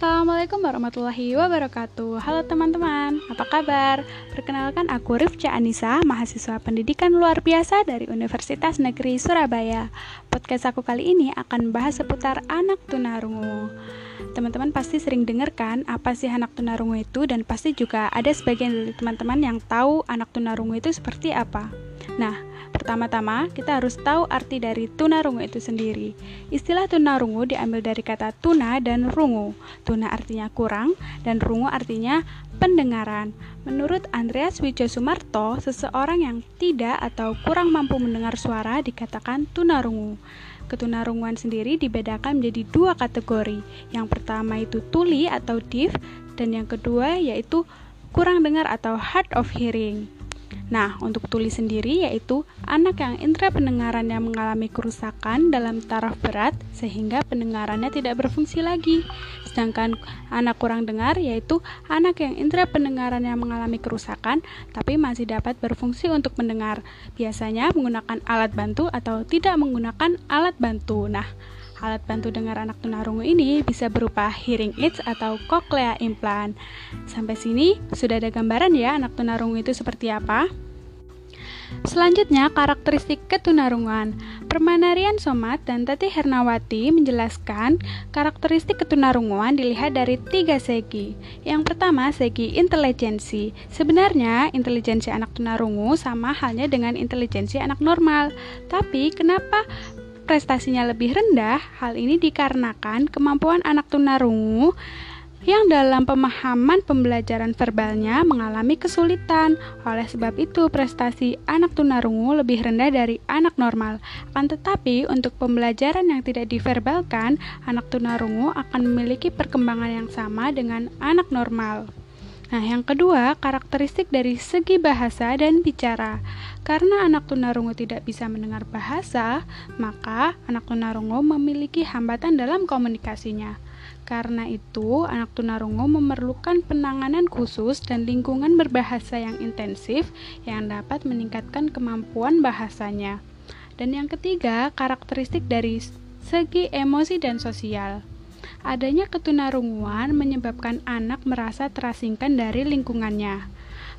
Assalamualaikum warahmatullahi wabarakatuh. Halo teman-teman, apa kabar? Perkenalkan aku Rifca Anissa, mahasiswa pendidikan luar biasa dari Universitas Negeri Surabaya. Podcast aku kali ini akan bahas seputar anak tunarungu. Teman-teman pasti sering dengar kan apa sih anak tunarungu itu Dan pasti juga ada sebagian dari teman-teman yang tahu anak tunarungu itu seperti apa. Nah, Pertama-tama, kita harus tahu arti dari tunarungu itu sendiri. Istilah tunarungu diambil dari kata tuna dan rungu. Tuna artinya kurang dan rungu artinya pendengaran. Menurut Andreas Wijosumarto, seseorang yang tidak atau kurang mampu mendengar suara dikatakan tunarungu. Ketunarunguan sendiri dibedakan menjadi dua kategori. Yang pertama itu tuli atau deaf dan yang kedua yaitu kurang dengar atau hard of hearing. Nah, untuk tuli sendiri yaitu anak yang indera pendengarannya mengalami kerusakan dalam taraf berat sehingga pendengarannya tidak berfungsi lagi. Sedangkan anak kurang dengar yaitu anak yang indera pendengarannya mengalami kerusakan tapi masih dapat berfungsi untuk mendengar. Biasanya menggunakan alat bantu atau tidak menggunakan alat bantu. Nah, Alat bantu dengar anak tunarungu ini bisa berupa hearing aids atau cochlea implant. Sampai sini sudah ada gambaran ya anak tunarungu itu seperti apa? Selanjutnya, karakteristik ketunarungan. Permanarian Somat dan Tati Hernawati menjelaskan karakteristik ketunarunguan dilihat dari tiga segi. Yang pertama, segi intelijensi. Sebenarnya, intelijensi anak tunarungu sama halnya dengan intelijensi anak normal. Tapi, kenapa prestasinya lebih rendah, hal ini dikarenakan kemampuan anak tunarungu yang dalam pemahaman pembelajaran verbalnya mengalami kesulitan. Oleh sebab itu, prestasi anak tunarungu lebih rendah dari anak normal. Akan tetapi, untuk pembelajaran yang tidak diverbalkan, anak tunarungu akan memiliki perkembangan yang sama dengan anak normal. Nah, yang kedua, karakteristik dari segi bahasa dan bicara. Karena anak tunarungu tidak bisa mendengar bahasa, maka anak tunarungu memiliki hambatan dalam komunikasinya. Karena itu, anak tunarungu memerlukan penanganan khusus dan lingkungan berbahasa yang intensif yang dapat meningkatkan kemampuan bahasanya. Dan yang ketiga, karakteristik dari segi emosi dan sosial. Adanya ketunarunguan menyebabkan anak merasa terasingkan dari lingkungannya.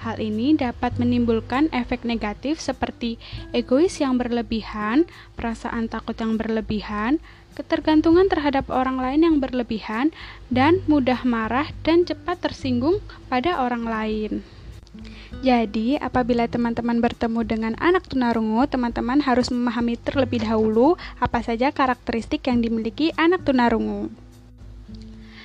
Hal ini dapat menimbulkan efek negatif seperti egois yang berlebihan, perasaan takut yang berlebihan, ketergantungan terhadap orang lain yang berlebihan, dan mudah marah dan cepat tersinggung pada orang lain. Jadi, apabila teman-teman bertemu dengan anak tunarungu, teman-teman harus memahami terlebih dahulu apa saja karakteristik yang dimiliki anak tunarungu.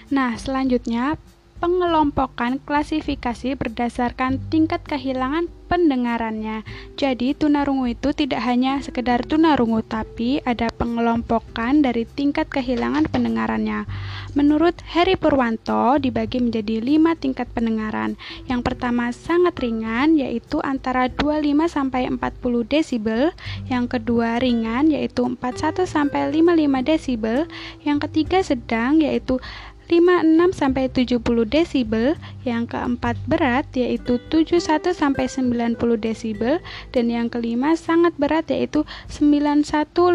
Nah, selanjutnya pengelompokan klasifikasi berdasarkan tingkat kehilangan pendengarannya. Jadi tunarungu itu tidak hanya sekedar tunarungu tapi ada pengelompokan dari tingkat kehilangan pendengarannya. Menurut Heri Purwanto dibagi menjadi lima tingkat pendengaran. Yang pertama sangat ringan yaitu antara 25 sampai 40 desibel, yang kedua ringan yaitu 41 sampai 55 desibel, yang ketiga sedang yaitu 56 sampai 70 desibel, yang keempat berat yaitu 71 sampai 90 desibel dan yang kelima sangat berat yaitu 91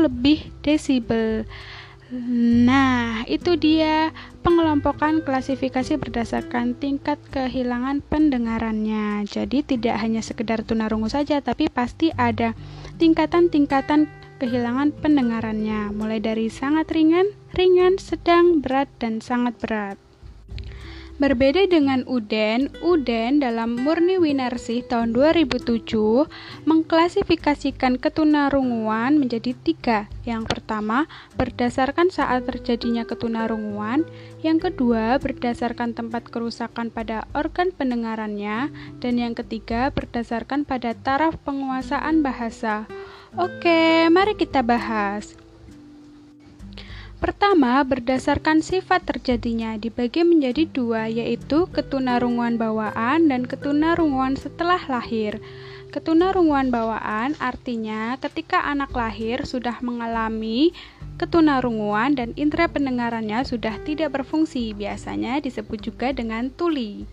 lebih desibel. Nah, itu dia pengelompokan klasifikasi berdasarkan tingkat kehilangan pendengarannya. Jadi tidak hanya sekedar tunarungu saja, tapi pasti ada tingkatan-tingkatan kehilangan pendengarannya, mulai dari sangat ringan, ringan, sedang, berat, dan sangat berat. Berbeda dengan Uden, Uden dalam Murni Winarsih tahun 2007 mengklasifikasikan ketunarunguan menjadi tiga. Yang pertama, berdasarkan saat terjadinya ketunarunguan. Yang kedua, berdasarkan tempat kerusakan pada organ pendengarannya. Dan yang ketiga, berdasarkan pada taraf penguasaan bahasa. Oke, mari kita bahas. Pertama, berdasarkan sifat terjadinya dibagi menjadi dua, yaitu ketunarunguan bawaan dan ketunarunguan setelah lahir. Ketunarunguan bawaan artinya ketika anak lahir sudah mengalami ketunarunguan dan indera pendengarannya sudah tidak berfungsi, biasanya disebut juga dengan tuli.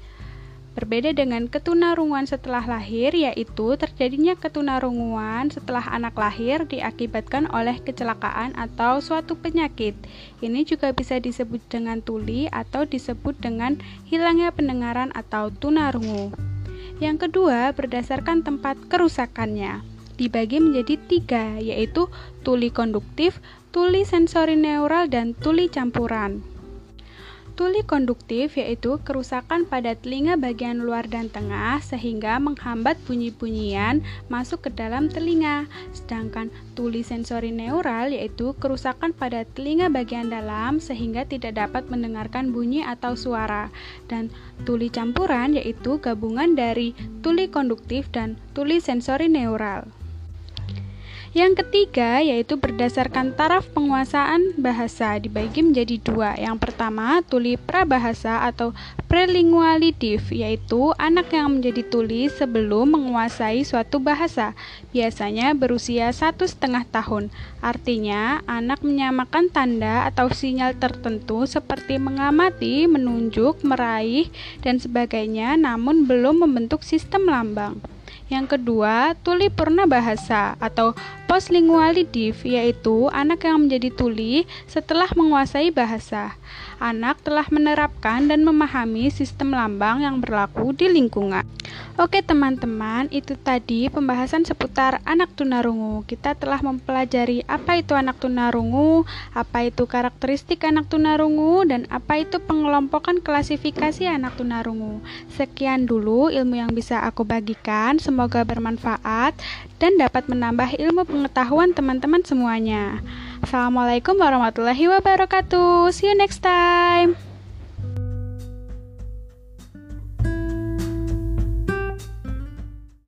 Berbeda dengan ketunarunguan setelah lahir, yaitu terjadinya ketunarunguan setelah anak lahir diakibatkan oleh kecelakaan atau suatu penyakit. Ini juga bisa disebut dengan tuli atau disebut dengan hilangnya pendengaran atau tunarungu. Yang kedua, berdasarkan tempat kerusakannya dibagi menjadi tiga, yaitu tuli konduktif, tuli sensori neural, dan tuli campuran. Tuli konduktif yaitu kerusakan pada telinga bagian luar dan tengah sehingga menghambat bunyi-bunyian masuk ke dalam telinga. Sedangkan tuli sensori neural yaitu kerusakan pada telinga bagian dalam sehingga tidak dapat mendengarkan bunyi atau suara. Dan tuli campuran yaitu gabungan dari tuli konduktif dan tuli sensori neural. Yang ketiga yaitu berdasarkan taraf penguasaan bahasa dibagi menjadi dua. Yang pertama tuli prabahasa atau prelingualitif yaitu anak yang menjadi tuli sebelum menguasai suatu bahasa biasanya berusia satu setengah tahun. Artinya anak menyamakan tanda atau sinyal tertentu seperti mengamati, menunjuk, meraih, dan sebagainya namun belum membentuk sistem lambang. Yang kedua, tuli purna bahasa atau postlingualitif yaitu anak yang menjadi tuli setelah menguasai bahasa. Anak telah menerapkan dan memahami sistem lambang yang berlaku di lingkungan. Oke teman-teman, itu tadi pembahasan seputar anak tunarungu. Kita telah mempelajari apa itu anak tunarungu, apa itu karakteristik anak tunarungu, dan apa itu pengelompokan klasifikasi anak tunarungu. Sekian dulu ilmu yang bisa aku bagikan, semoga bermanfaat dan dapat menambah ilmu pengetahuan teman-teman semuanya. Assalamualaikum warahmatullahi wabarakatuh. See you next time.